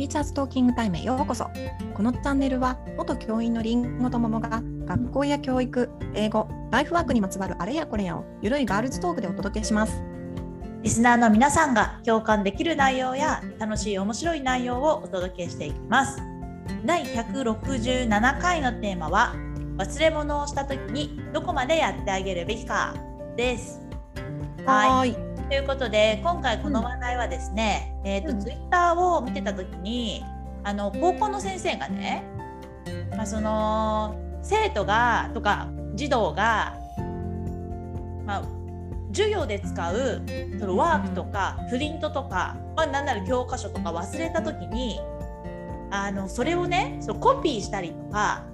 ティーチャーズトーキングタイムへようこそ。このチャンネルは元教員のりんごと桃が学校や教育英語ライフワークにまつわるあれやこれやをゆるいガールズトークでお届けします。リスナーの皆さんが共感できる内容や楽しい面白い内容をお届けしていきます。第167回のテーマは忘れ物をした時にどこまでやってあげるべきかです。はいということで今回この話題はですね、えーとうん。ツイッターを見てた時にあの高校の先生がね、まあ、その生徒がとか児童が、まあ、授業で使うそのワークとかプリントとか、まあ、なんなら教科書とか忘れた時にあのそれをねそうコピーしたりとか、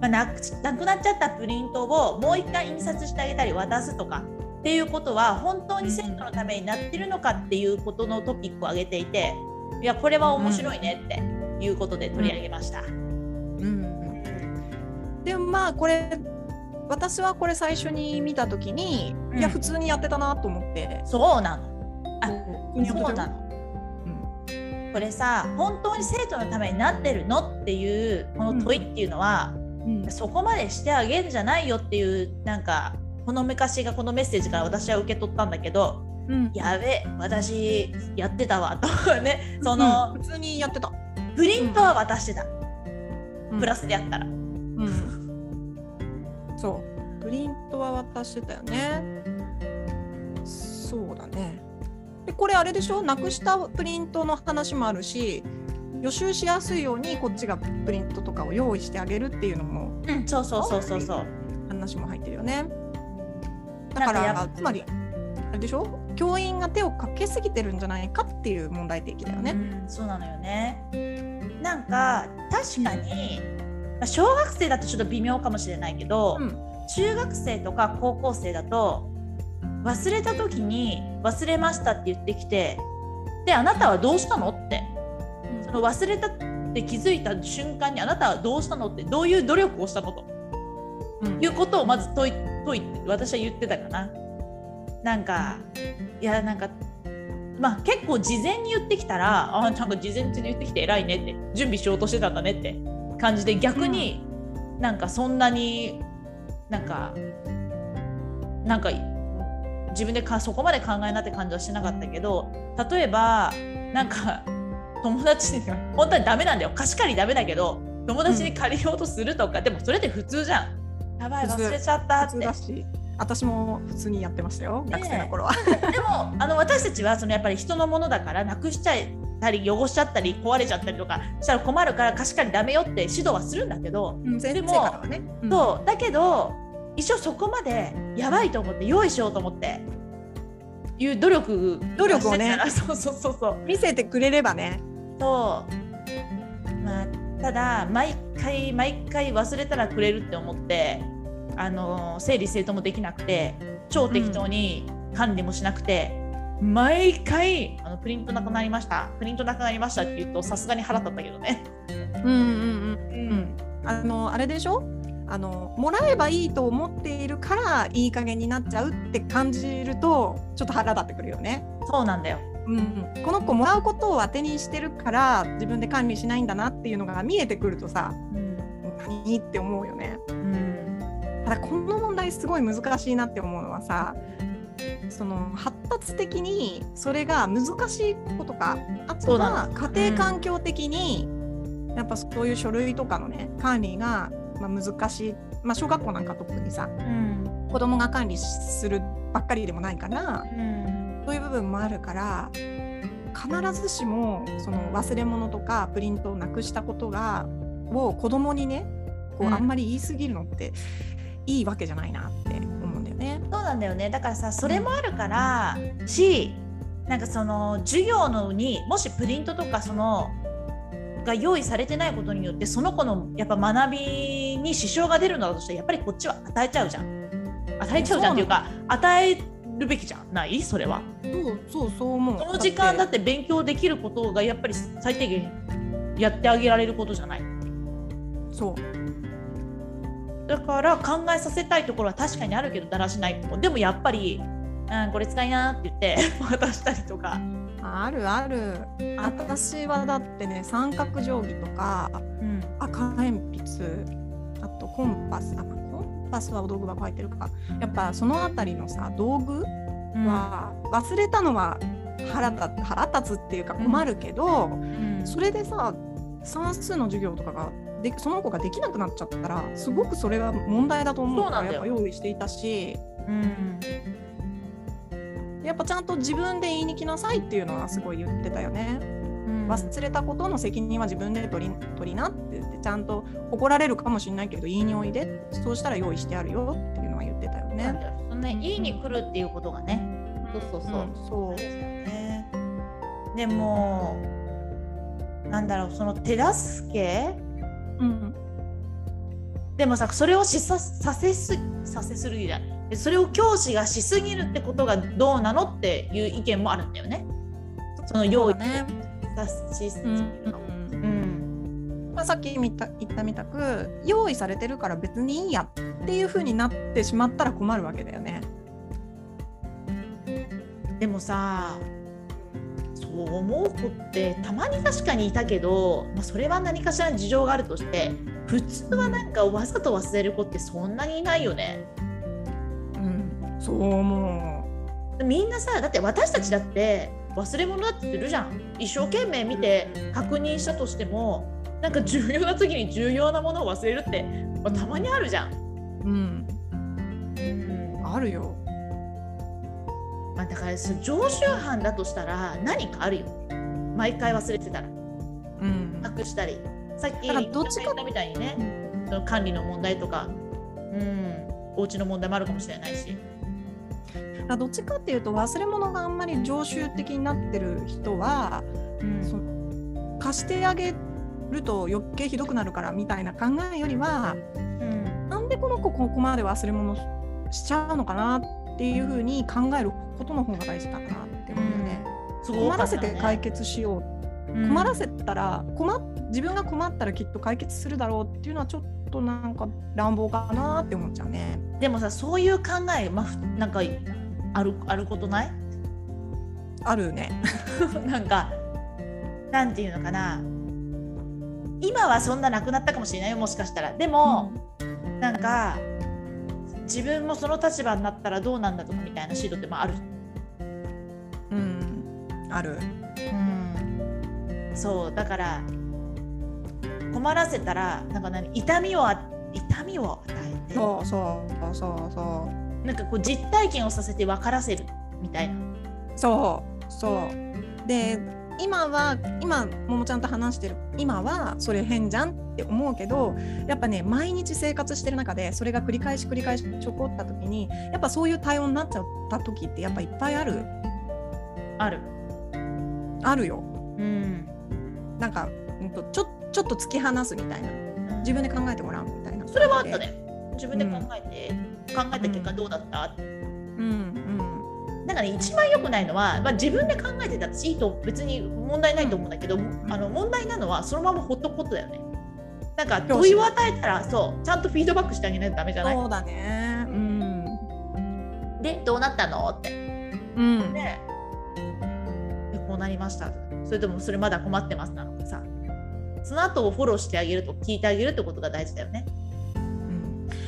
まあ、なくなくなっちゃったプリントをもう一回印刷してあげたり渡すとかっていうことは本当に生徒のためになってるのかっていうことのトピックを挙げていていやこれは面白いねっていうことで取り上げました。うんでもまあこれ私はこれ最初に見た時に、うん。いや普通にやってたなと思って。そうなの。あそうなのこれさ本当に生徒のためになってるのっていうこの問いっていうのは、うん。そこまでしてあげるんじゃないよっていうなんかこの昔がこのメッセージから私は受け取ったんだけどうん。やべ私やってたわとかねその、うん普通にやってた、プリントは渡してた、うん。プラスでやったら。うん、そう。プリントは渡してたよね。そうだね。でこれあれでしょ？なくしたプリントの話もあるし予習しやすいようにこっちがプリントとかを用意してあげるっていうのもうん、そうそうそうそうそう。話も入ってるよねだからつまりあれでしょ？教員が手をかけすぎてるんじゃないかっていう問題提起だよね。うん、そうなのよね。なんか確かに、まあ小学生だとちょっと微妙かもしれないけど、うん。中学生とか高校生だと忘れた時に忘れましたって言ってきてであなたはどうしたのって。その忘れたって気づいた瞬間にあなたはどうしたのってどういう努力をしたのと。うんいうことをまず問い問い私は言ってたかな。なんかいやなんかまあ結構事前に言ってきたらあなんか事前に言ってきて偉いねって準備しようとしてたんだねって感じで逆になんかそんなになんかなんか自分でかそこまで考えなって感じはしなかったけど例えばなんか友達に本当にダメなんだよ貸し借りダメだけど友達に借りようとするとか、でもそれって普通じゃん。やばい忘れちゃったって私も普通にやってましたよ学生の頃は。でもあの私たちはそのやっぱり人のものだからなくしちゃったり汚しちゃったり壊れちゃったりとかしたら困るから貸し借りダメよって指導はするんだけど、うんでもね。うんそうだけど一応そこまでやばいと思って用意しようと思っていう努力努力をねそうそうそうそう見せてくれればね。そうまあただ毎回毎回忘れたらくれるって思ってあの整理整頓もできなくて超適当に管理もしなくて、毎回あのプリントなくなりましたプリントなくなりましたって言うとさすがに腹立ったけどね。うんうんうんうん。あのあれでしょ？あのもらえばいいと思っているからいい加減になっちゃうって感じるとちょっと腹立ってくるよね。そうなんだよ。うんうん、この子もらうことを当てにしてるから自分で管理しないんだなっていうのが見えてくるとさうん。何って思うよね。うん。ただこの問題すごい難しいなって思うのはさその発達的にそれが難しいことかあとは家庭環境的にやっぱそういう書類とかのね管理が、まあ、難しい、まあ、小学校なんか特にさうん。子供が管理するばっかりでもないからうんそういう部分もあるから必ずしもその忘れ物とかプリントをなくしたことがを子供にねこううん。あんまり言い過ぎるのっていいわけじゃないなって思うんだよね。そうなんだよね。だからさそれもあるからしなんかその授業のにもしプリントとかそのが用意されてないことによってその子のやっぱ学びに支障が出るんだとしたらやっぱりこっちは与えちゃうじゃん。与えちゃうじゃんっていうか与えるべきじゃない？それは。そうそうそう思う。その時間だっって勉強できることがやっぱり最低限やってあげられることじゃない。てそう。だから考えさせたいところは確かにあるけどだらしないとこでもやっぱりうん、これ使いなって言って 渡したりとか。あるある。私はだってね三角定規とかうん。赤鉛筆あとコンパスあパスはお道具箱入ってるか。やっぱそのあたりのさ道具は忘れたのは腹立腹立つっていうか困るけど、うん。それでさ算数の授業とかがでその子ができなくなっちゃったらすごくそれは問題だと思うからやっぱ用意していたし。うん。やっぱちゃんと自分で言いに来なさいっていうのはすごい言ってたよね。うん忘れたことの責任は自分で取り取りなって言ってちゃんと怒られるかもしれないけど言いにおいでそうしたら用意してあるよっていうのは言ってたよね。そんな家に来るっていうことがね。そうそうそう。うんそうですよね。でもなんだろうその手助け？うんでもさそれをしささせすさせするじゃんでそれを教師がしすぎるってことがどうなのっていう意見もあるんだよね。その用意そうだしすぎうんるの。うんまあ、さっき見た言ったみたく用意されてるから別にいいやっていう風になってしまったら困るわけだよね。でもさそう思う子ってたまに確かにいたけど、まあ、それは何かしらの事情があるとして普通はなんかわざと忘れる子ってそんなにいないよね。うん、そう思みんなさだって私たちだって忘れ物だって言ってるじゃん。一生懸命見て確認したとしてもなんか重要な時に重要なものを忘れるって、まあたまにあるじゃん。う。うん、うん。あるよ。まあ、だから常習犯だとしたら何かあるよ。毎回忘れてたら。うん。なくしたり。さっきだからどっちかみたいにねその管理の問題とか、うん、お家の問題もあるかもしれないし。どっちかっていうと忘れ物があんまり常習的になってる人はうん。そ貸してあげると余計ひどくなるからみたいな考えよりはうん。なんでこの子ここまで忘れ物しちゃうのかなっていうふうに考えることの方が大事かなって思うよね。すご困らせて解決、決しよう、うん困らせたら困っ自分が困ったらきっと解決するだろうっていうのはちょっとなんか乱暴かなって思っちゃうね。でもさそういう考え、まなんかあるあることない？あるね。なんかなんていうのかな。今はそんななくなったかもしれないよもしかしたら。でも、なんか自分もその立場になったらどうなんだとかみたいなシートってまあある。うん、ある。うん。そうだから困らせたらなんか何痛みをあ痛みを与えて。そうそうそうそう。なんかこう実体験をさせて分からせるみたいな。そうそうで今は今ももちゃんと話してる今はそれ変じゃんって思うけどやっぱね毎日生活してる中でそれが繰り返し繰り返し起こった時にやっぱそういう対応になっちゃった時ってやっぱいっぱいあるある。あるようん。なんか、ちょちょっと突き放すみたいな自分で考えてごらんみたいなそれはあったね。自分で考えて、考えた結果どうだった、うん。なんかね一番良くないのは、まあ、自分で考えてたっていいと別に問題ないと思うんだけど、あの問題なのはそのままほっとくことだよね。なんか問いを与えたらそうちゃんとフィードバックしてあげないとダメじゃない？そうだね。うん。でどうなったの？って。うん。ででこうなりました。それともそれまだ困ってますなのかさ。その後をフォローしてあげると聞いてあげるってことが大事だよね。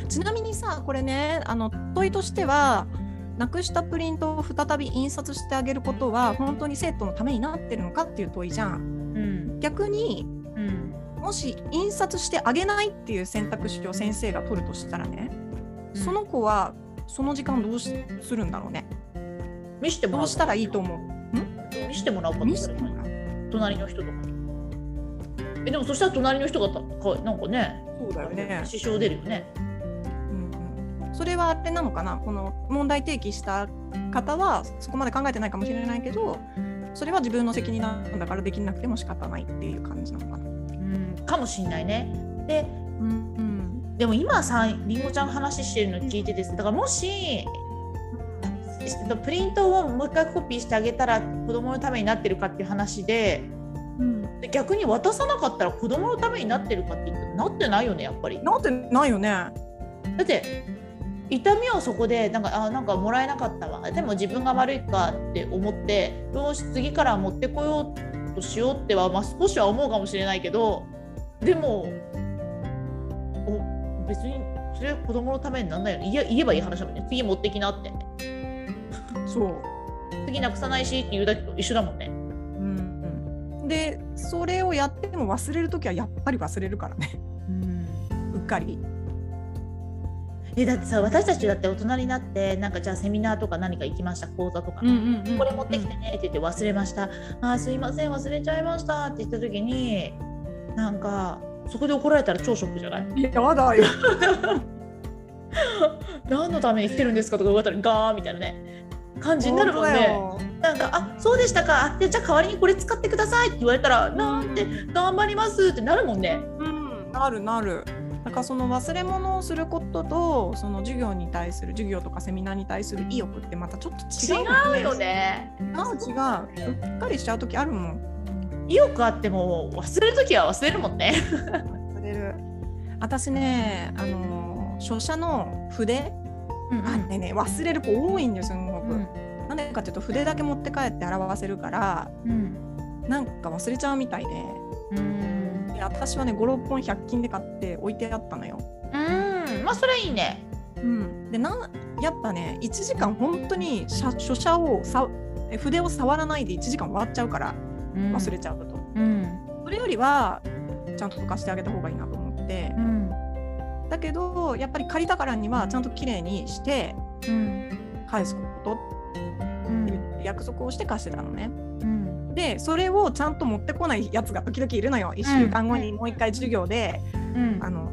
うんちなみにさこれねあの問いとしてはなくしたプリントを再び印刷してあげることは本当に生徒のためになってるのかっていう問いじゃん。うん逆にうんもし印刷してあげないっていう選択肢を先生が取るとしたらね、うんその子はその時間どうしするんだろうね。見してもらうどうしたらいいと思う？見してもらおうか見せてもらう隣の人とかに。えでもそしたら隣の人がなんかねそうだよね。支障出るよね。うんうんそれはあれなのかな？この問題提起した方はそこまで考えてないかもしれないけどそれは自分の責任なんだからできなくても仕方ないっていう感じなのかな。うんかもしんないね。でうんでも今さりんごちゃん話してるの聞いててだからもしプリントをもう一回コピーしてあげたら子供のためになってるかっていう話でうん、で逆に渡さなかったら子供のためになってるかって言ってなってないよねやっぱり。なってないよね。だって痛みをそこでなんかあなんかもらえなかったわ。でも自分が悪いかって思ってよし次から持ってこようとしようっては、まあ、少しは思うかもしれないけどでもお別にそれは子供のためになんないよ。ね言え言えばいい話だもんね。次持ってきなって。そう。次なくさないしって言うだけと一緒だもんね。うんうん、でそれをやっても忘れる時はやっぱり忘れるからね。う っかり。えだってさ私たちだって大人になってなんかじゃあセミナーとか何か行きました講座とか、んこれ持ってきてねって言って忘れました。あーすいません忘れちゃいましたって言った時になんかそこで怒られたら超ショックじゃない？いややだよ。何のために来てるんですかとか言われたらガーみたいなね感じになるもんね。ね。なんかあそうでしたかあでじゃあ代わりにこれ使ってくださいって言われたらなんて頑張りますってなるもんね。うん、なるなる。だからその忘れ物をすることとその授業に対する授業とかセミナーに対する意欲ってまたちょっと違う違うよ。ね。違う違う。うっかりしちゃう時あるもん。意欲あっても忘れる時は忘れるもんね。忘れる。私ね、あの書写の筆、あれね忘れる子多いんですよすごく。なんでかっていうと筆だけ持って帰って表せるからうんなんか忘れちゃうみたいで。うんで私はね56本100均で買って置いてあったのよ。うん。まあそれいいね。うん、でなやっぱね1時間本当に書書写をさえ筆を触らないで1時間終わっちゃうから忘れちゃうと、うん。それよりはちゃんと貸してあげた方がいいなと思って。うん。だけどやっぱり借りたからにはちゃんときれいにしてうん。返すこと。って約束をして貸してたのね。うんでそれをちゃんと持ってこないやつが時々いるのよ。1週間後にもう一回授業で、うん。あの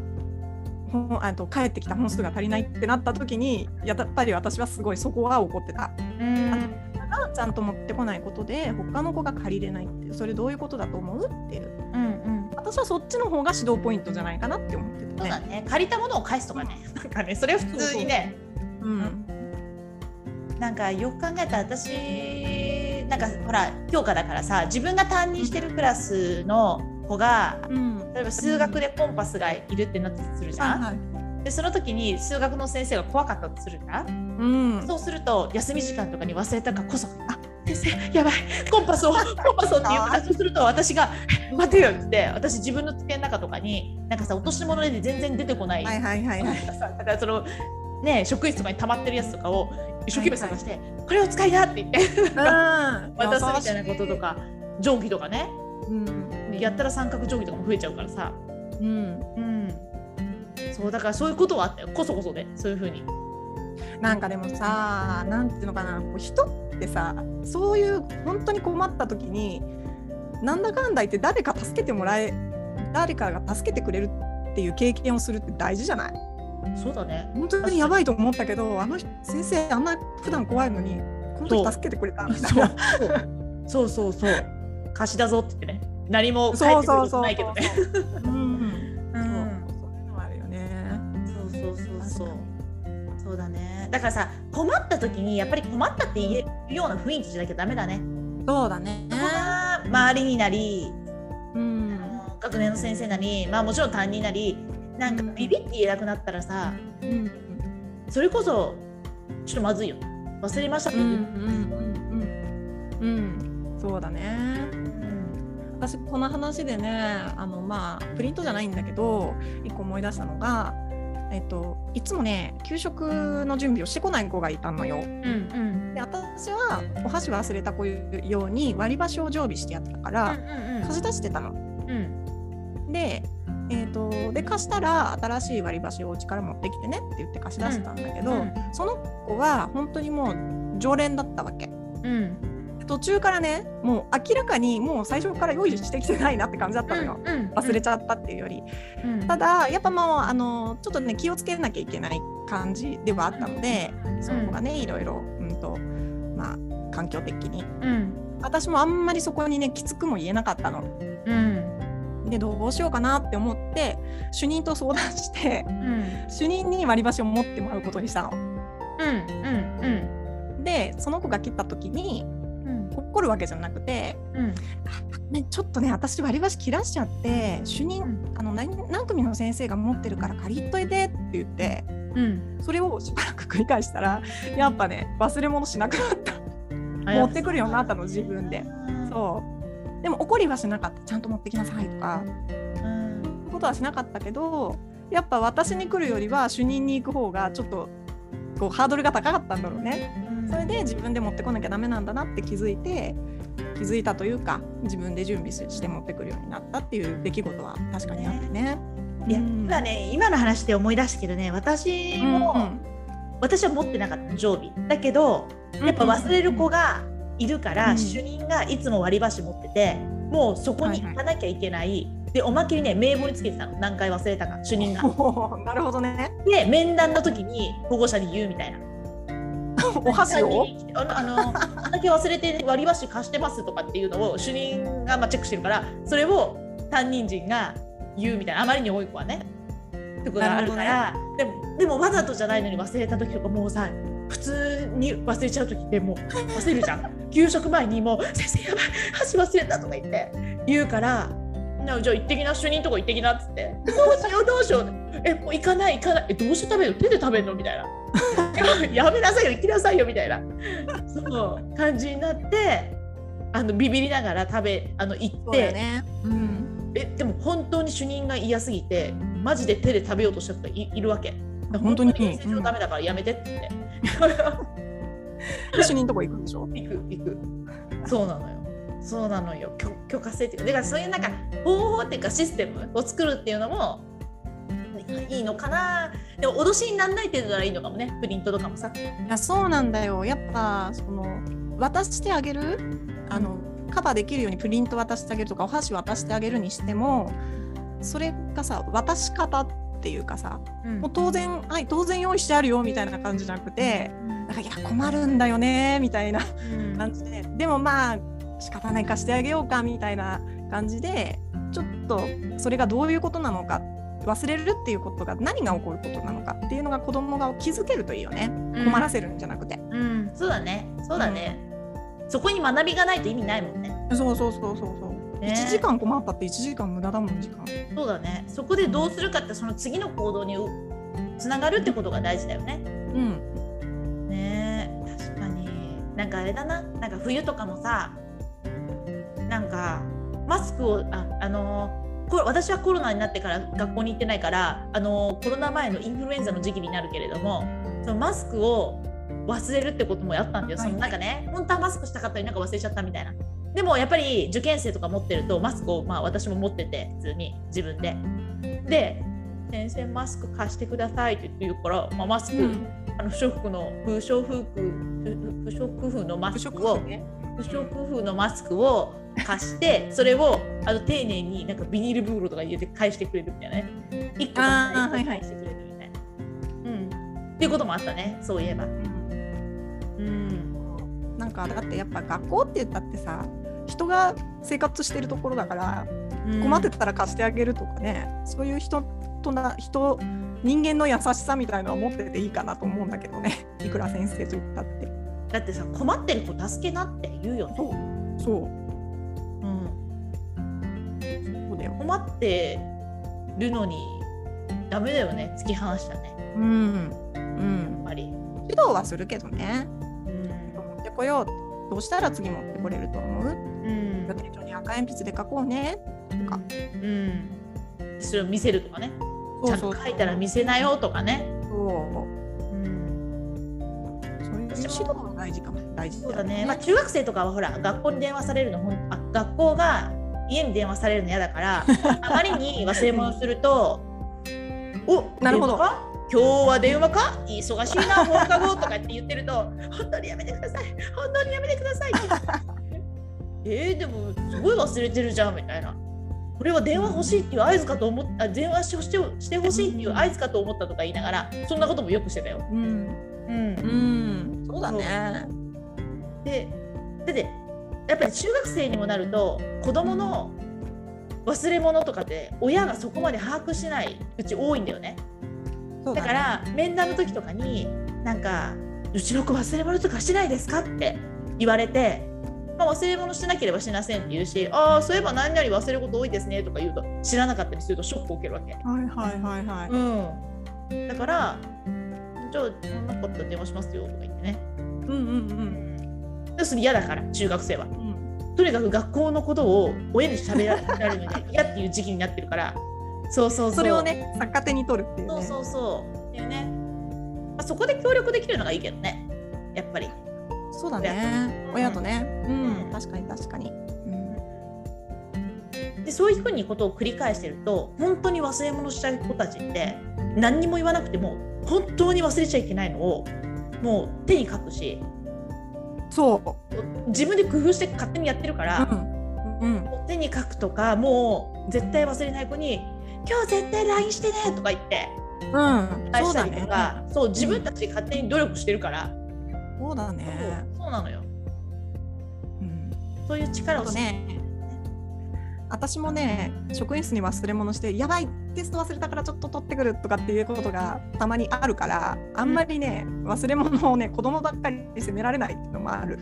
あと帰ってきた本数が足りないってなった時にやっぱり私はすごいそこは怒ってた。うん。がちゃんと持ってこないことで他の子が借りれないってそれどういうことだと思うっていう。うんうん。私はそっちの方が指導ポイントじゃないかなって思っててそうだね。ね借りたものを返すとかね。なんかねそれは普通にね。うん。なんかよく考えたら私なんかほら教科だからさ自分が担任してるクラスの子がうん。例えば数学でコンパスがいるってなってたとするじゃん、はいはい。でその時に数学の先生が怖かったとするじゃん？うん。そうすると休み時間とかに忘れたからこそ「あ先生やばいコンパスをコンパスを」って言うからそうすると私が「え待てよ」って言って私自分の机の中とかになんかさ落とし物で全然出てこない、はいはいはいはい。だからそのね職員室とかに溜まってるやつとかを一生懸命探して「これを使いな」って言って 渡すみたいなこととか定規とかね。うん。やったら三角定規とかも増えちゃうからさ。うん。うん。そうだからそういうことはあったよ。こそこそでそういうふうに。なんかでもさなんていうのかな。こう人ってさそういう本当に困った時になんだかんだ言って誰か助けてもらえ誰かが助けてくれるっていう経験をするって大事じゃない？そうだね。本当にやばいと思ったけどあの人先生あんな普段怖いのにこの時助けてくれたみたいな。そう。そうそう貸しだぞって言ってね。何も返そうってくることそうそうないけどね。うん。う。んそう。そういうのはあるよね。そうそうそうそう。そうだね。だからさ困った時にやっぱり困ったって言えるような雰囲気じゃなきゃダメだね。そうだね。そこが周りになりうん。学年の先生なりまあもちろん担任なりなんかビビって言えなくなったらさうんそれこそちょっとまずいよ。忘れましたうんうんうんうん。そうだね。私この話でねあのまあプリントじゃないんだけど一個思い出したのが、えっと、いつもね給食の準備をしてこない子がいたのよ。うんうん。で私はお箸忘れた子用に割り箸を常備してやってたからうん貸し出してたの。うん。で,、えー、とで貸したら新しい割り箸をお家から持ってきてねって言って貸し出したんだけど、うん。その子は本当にもう常連だったわけ。うん。途中からねもう明らかにもう最初から用意してきてないなって感じだったのよ。うん忘れちゃったっていうより、うん。ただやっぱもうあのちょっとね気をつけなきゃいけない感じではあったので、その子がねいろいろ、うんとまあ、環境的に。うん。私もあんまりそこにねきつくも言えなかったの。うんでどうしようかなって思って主任と相談してうん。主任に割り箸を持ってもらうことにしたの。うんうんでその子が切った時にうん。怒るわけじゃなくて、うん。ね、ちょっとね私割り箸切らしちゃって主任、あの何何組の先生が持ってるから借りといてって言ってうん。それをしばらく繰り返したらやっぱね忘れ物しなくなった。持ってくるようになったの自分で。そうでも怒りはしなかった。ちゃんと持ってきなさいとか。うん。そういうことはしなかったけどやっぱ私に来るよりは主任に行く方がちょっとこうハードルが高かったんだろうね。それで自分で持ってこなきゃダメなんだなって気づいて気づいたというか自分で準備して持ってくるようになったっていう出来事は確かにあってね。いやうん。今ね今の話で思い出したけどね。私も、私は持ってなかったの常備。だけどやっぱ忘れる子がいるから、うん。主任がいつも割り箸持っててもうそこに行かなきゃいけない、でおまけにね名簿につけてたの。何回忘れたか主任が。なるほどね。で面談の時に保護者に言うみたいな。お箸を？あのだけ忘れて割り箸貸してますとかっていうのを主任がまあチェックしてるからそれを担任陣が言うみたいな。あまりに多い子はね。ってことがあるから。でもでもわざとじゃないのに忘れた時とかもうさ普通に忘れちゃう時ってもう忘れるじゃん給食前にもう「先生やばい箸忘れた」とか言って言うから「なじゃあ行ってきな主任とこ行ってきな」っつって「どうしようどうしよう」えもう行かない行かない。えどうして食べるの？手で食べるの？みたいな。やめなさいよ行きなさいよみたいな。そう感じになってあのビビりながら食べあの行っそうだよて、ね。うん。えでも本当に主任が嫌すぎてマジで手で食べようとした人がいいるわけ。本当に。面接上ダメだからやめてって 主任のとこ行くんでしょ？行く行く。そうなのよ。そうなのよ。許許可制っていうかだからそういうなんか方法っていうかシステムを作るっていうのもいいのかな。でも脅しにならない程度ならいいのかもね。プリントとかもさ。いやそうなんだよ。やっぱその渡してあげる？あのカバーできるようにプリント渡してあげるとかお箸渡してあげるにしてもそれがさ渡し方っていうかさもう当然はい当然用意してあるよみたいな感じじゃなくてなんかいや困るんだよねみたいなうん。感じででもまあ仕方ないかしてあげようかみたいな感じでちょっとそれがどういうことなのか忘れるっていうことが何が起こることなのかっていうのが子供が気づけるといいよね。困らせるんじゃなくて、うん、そうだね。そうだね、そこに学びがないと意味ないもんね。そうそうそうそうそう、ね。1時間困ったって1時間無駄だもん時間。そうだね。そこでどうするかってその次の行動につながるってことが大事だよね。うん。ね。え確かに。なんかあれだな。なんか冬とかもさなんかマスクをああのこ私はコロナになってから学校に行ってないからあのコロナ前のインフルエンザの時期になるけれどもそのマスクを忘れるってこともやったんだよ、はい。そのなんかね本当はマスクしたかったのになんか忘れちゃったみたいなでもやっぱり受験生とか持ってるとマスクをまあ私も持ってて普通に自分で。で先生マスク貸してくださいって言うから、まあ、マスク、うん。あの不織布の不織布不不織布のマ不スクを不織布のマスクを貸してそれをあの丁寧になんかビニール袋とか入れて返してくれるみたいなね。一個あー一個返してくれるみたいな、うん。っていうこともあったねそういえば。うん。なんかだってやっぱ学校って言ったってさ人が生活してるところだから困ってたら貸してあげるとかね、そういう人とな人人間の優しさみたいのは持ってていいかなと思うんだけどね。いくら先生と言ったって。だってさ困ってる子助けなって言うよね、そう。そう。うん、そうだよ。困ってるのにダメだよね。突き放したね。うん。うやんっぱり、指導はするけどね。うん。持ってこよう。どうしたら次持ってこれると思う？うん。に赤鉛筆で書こうね。とか。うん、それを見せるとかね。ちゃんと書いたら見せなよとかね。そう。うん、そういう指導も大事かも。大事。そうだね、まあ、中学生とかはほら学校に電話されるのほんあ学校が家に電話されるの嫌だから あまりに忘れ物すると「おなるほど。今日は電話か？忙しいな放課後」とかって言ってると「本当にやめてください。本当にやめてください」ってえー、でもすごい忘れてるじゃんみたいな。これは電話欲しいっていう合図かと思っあ電話してしてしてほしいっていう合図かと思ったとか言いながらそんなこともよくしてたよ。うんうんうんそうだねでだってやっぱり中学生にもなると子供の忘れ物とかって親がそこまで把握しないうち多いんだよねそうねだから面談の時とかになんか「うちの子忘れ物とかしてないですか?」って言われて、まあ、忘れ物してなければしませんって言うし「ああそういえば何々忘れること多いですね」とか言うと知らなかったりするとショックを受けるわけ。はいはいはいはい。うん、だからじゃあなかったら電話しますよとか言ってね。うんうんでそれ嫌だから中学生は。うんうん。とにかく学校のことを親に喋られるのが嫌っていう時期になってるから。そうそうそう。それをね逆手に取るっていうね。そうそうそう。っていうね、まあ、そこで協力できるのがいいけどね。やっぱりそうだね。親とね。うん、うん。確かに確かに、うん、でそういうふうにことを繰り返してると本当に忘れ物しちゃう子たちって何にも言わなくても本当に忘れちゃいけないのをもう手に書くしそう。自分で工夫して勝手にやってるから、うん。うん。手に書くとかもう絶対忘れない子に「今日絶対 LINE してね」とか言ってうん。返したりそうだね。とかそう,、自分たちで勝手に努力してるから、そうだね。そうなのよ。うん。そういう力をね私もね職員室に忘れ物してやばいテスト忘れたからちょっと取ってくるとかっていうことがたまにあるからあんまりね忘れ物をね子供ばっかり責められないっていうのもある。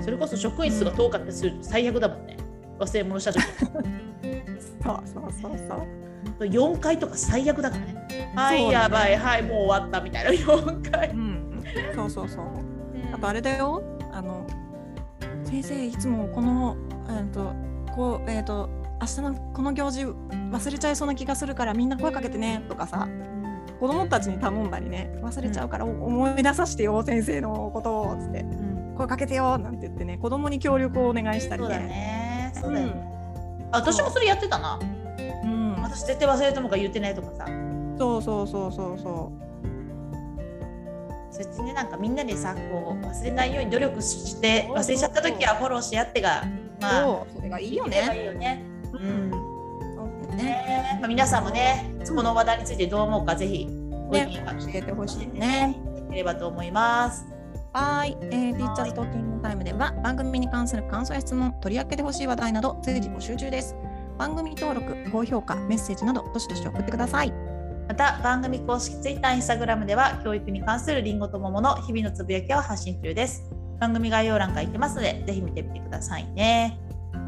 それこそ職員室が遠かったりすると最悪だもんね。忘れ物した時。そうそうそうそう。4回とか最悪だからね。はいやばいはいもう終わったみたいな。4回うんそうそうそう。あとあれだよ。あの先生いつもこのえーとこうえっ、と明日のこの行事忘れちゃいそうな気がするからみんな声かけてねとかさ。子供たちに頼んだりね忘れちゃうから思い出させてよ先生のことをつって。うん。声かけてよなんて言ってね子供に協力をお願いしたりそうだね。ねそうだよね、あ私もそれやってたな。うん、私絶対忘れたもんか言ってないとかさ。そうそうそうそうそそっちねなんかみんなでさこう忘れないように努力してそう忘れちゃった時はフォローし合ってがう。まあそうそれがいいよね。いいよねうんそうね。ねまあ、皆さんもねこの話題についてどう思うかぜひご意見ねが教えてほしいねね。いければと思います。はい、えー、ティーチャーズトーキングタイムでは番組に関する感想や質問、取り上げてほしい話題など随時募集中です。番組登録、高評価、メッセージなどどしどし送ってください。また番組公式 Twitter、Instagram では教育に関するりんごと桃の日々のつぶやきを発信中です。番組概要欄から行けますのでぜひ見てみてくださいね。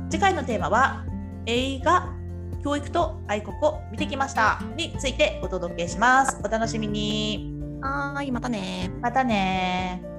次回のテーマは映画教育と愛国を見てきましたについてお届けします。お楽しみに。はーい、またねまたね